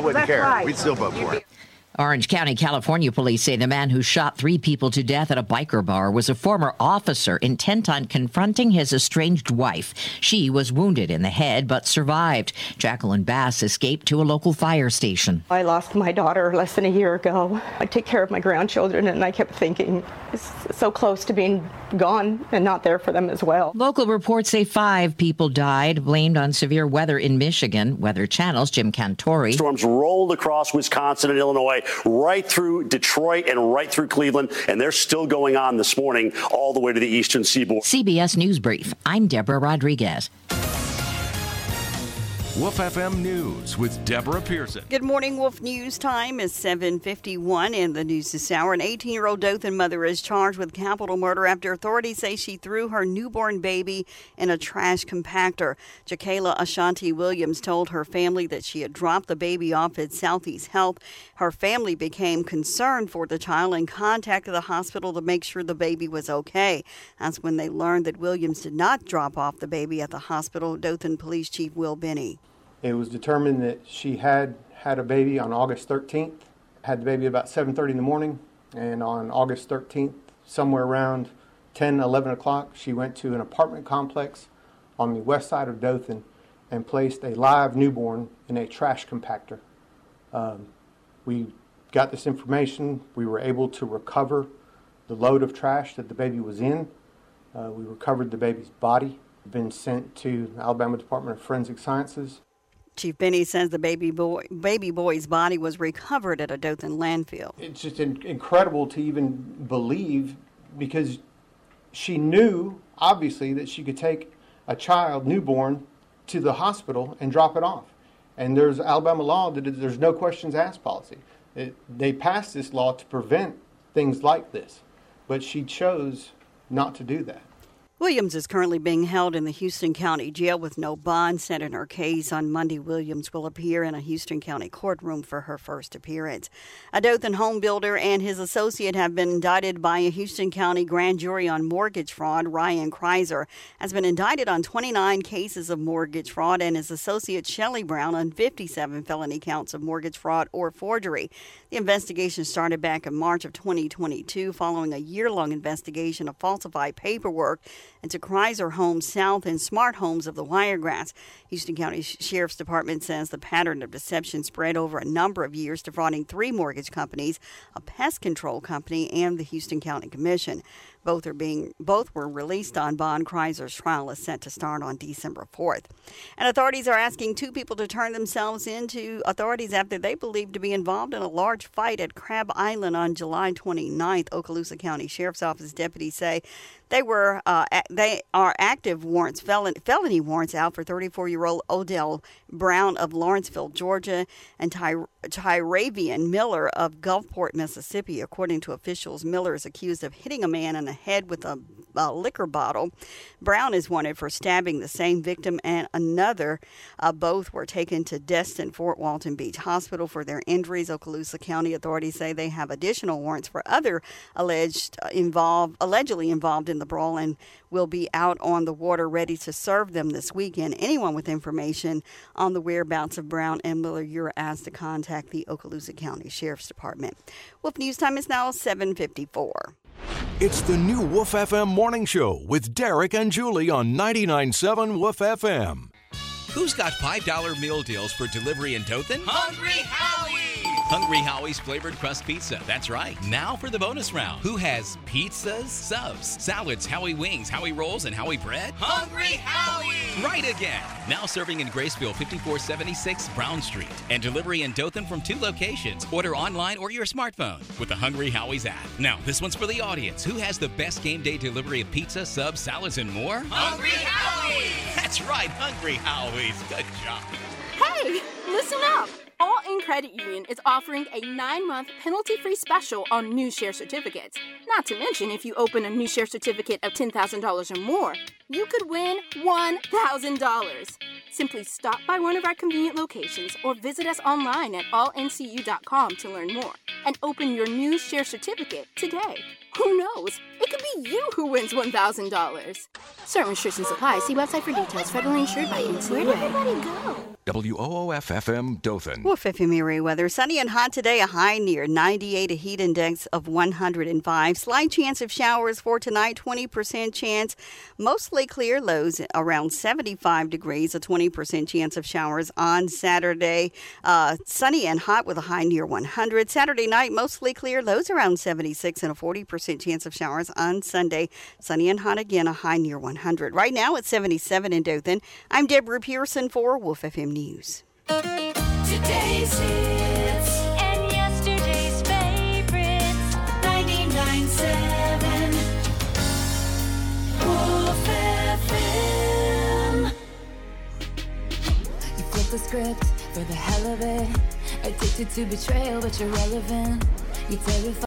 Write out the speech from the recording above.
wouldn't That's care. right. We'd still vote for it. Orange County, California police say the man who shot three people to death at a biker bar was a former officer intent on confronting his estranged wife. She was wounded in the head but survived. Jacqueline Bass escaped to a local fire station. I lost my daughter less than a year ago. I take care of my grandchildren, and I kept thinking, it's so close to being gone and not there for them as well. Local reports say five people died, blamed on severe weather in Michigan. Weather Channel's Jim Cantore. Storms rolled across Wisconsin and Illinois, right through Detroit and right through Cleveland, and they're still going on this morning all the way to the eastern seaboard. CBS News Brief. I'm Deborah Rodriguez. Wolf FM News with Deborah Pearson. Good morning, Wolf News. Time is 7:51 in the news this hour. An 18-year-old Dothan mother is charged with capital murder after authorities say she threw her newborn baby in a trash compactor. Jacayla Ashanti Williams told her family that she had dropped the baby off at Southeast Health. Her family became concerned for the child and contacted the hospital to make sure the baby was okay. That's when they learned that Williams did not drop off the baby at the hospital. Dothan Police Chief Will Benny. It was determined that she had had a baby on August 13th, had the baby about 7.30 in the morning, and on August 13th, somewhere around 10, 11 o'clock, she went to an apartment complex on the west side of Dothan and placed a live newborn in a trash compactor. Um, we got this information. We were able to recover the load of trash that the baby was in. Uh, we recovered the baby's body, been sent to the Alabama Department of Forensic Sciences. Chief Benny says the baby boy baby boy's body was recovered at a Dothan landfill. It's just in- incredible to even believe because she knew, obviously, that she could take a child, newborn, to the hospital and drop it off. And there's Alabama law that there's no questions asked policy. It, they passed this law to prevent things like this, but she chose not to do that. Williams is currently being held in the Houston County Jail with no bond set in her case. On Monday, Williams will appear in a Houston County courtroom for her first appearance. A Dothan home builder and his associate have been indicted by a Houston County grand jury on mortgage fraud. Ryan Kreiser has been indicted on 29 cases of mortgage fraud and his associate Shelley Brown on 57 felony counts of mortgage fraud or forgery. The investigation started back in March of 2022 following a year long investigation of falsified paperwork into Kreiser Homes South and Smart Homes of the Wiregrass. Houston County Sheriff's Department says the pattern of deception spread over a number of years, defrauding three mortgage companies, a pest control company, and the Houston County Commission. Both are being both were released on bond. Kreiser's trial is set to start on December 4th. And authorities are asking two people to turn themselves in to authorities after they believe to be involved in a large fight at Crab Island on July 29th. Okaloosa County Sheriff's Office deputies say they were uh, they are active warrants felon, felony warrants out for 34 year old Odell Brown of Lawrenceville, Georgia, and Ty, Tyravian Miller of Gulfport, Mississippi. According to officials, Miller is accused of hitting a man in the head with a, a liquor bottle. Brown is wanted for stabbing the same victim and another. Uh, both were taken to Destin Fort Walton Beach Hospital for their injuries. Okaloosa County authorities say they have additional warrants for other alleged uh, involved allegedly involved in the brawl and will be out on the water ready to serve them this weekend. Anyone with information on the whereabouts of Brown and Miller, you're asked to contact the Okaloosa County Sheriff's Department. Wolf News time is now 754. It's the new Wolf FM morning show with Derek and Julie on 99.7 Wolf FM. Who's got $5 meal deals for delivery in Dothan? Hungry Howie! Hungry Howie's flavored crust pizza. That's right. Now for the bonus round. Who has pizzas, subs, salads, Howie wings, Howie rolls, and Howie bread? Hungry Howie! Right again. Now serving in Graceville, 5476 Brown Street. And delivery in Dothan from two locations. Order online or your smartphone with the Hungry Howie's app. Now, this one's for the audience. Who has the best game day delivery of pizza, subs, salads, and more? Hungry Howie! That's right, Hungry Howie's. Good job. Hey, listen up. All In Credit Union is offering a nine month penalty free special on new share certificates. Not to mention, if you open a new share certificate of $10,000 or more, you could win $1,000. Simply stop by one of our convenient locations or visit us online at allincu.com to learn more and open your new share certificate today. Who knows? It could be you who wins $1,000. Certain restrictions apply. See website for details. Federally insured by NCUA. Where'd everybody go? WOOF FM Dothan. Wolf FM area weather. Sunny and hot today, a high near 98, a heat index of 105. Slight chance of showers for tonight, 20% chance. Mostly clear lows around 75 degrees, a 20% chance of showers on Saturday. Uh, sunny and hot with a high near 100. Saturday night, mostly clear, lows around 76 and a 40% chance of showers on Sunday. Sunny and hot again, a high near 100. Right now it's 77 in Dothan. I'm Deborah Pearson for Wolf FM News. Today's hits and yesterday's favorites. 99.7 Wolf FM. You flip the script for the hell of it. Addicted to betrayal, but you're relevant. You terrified.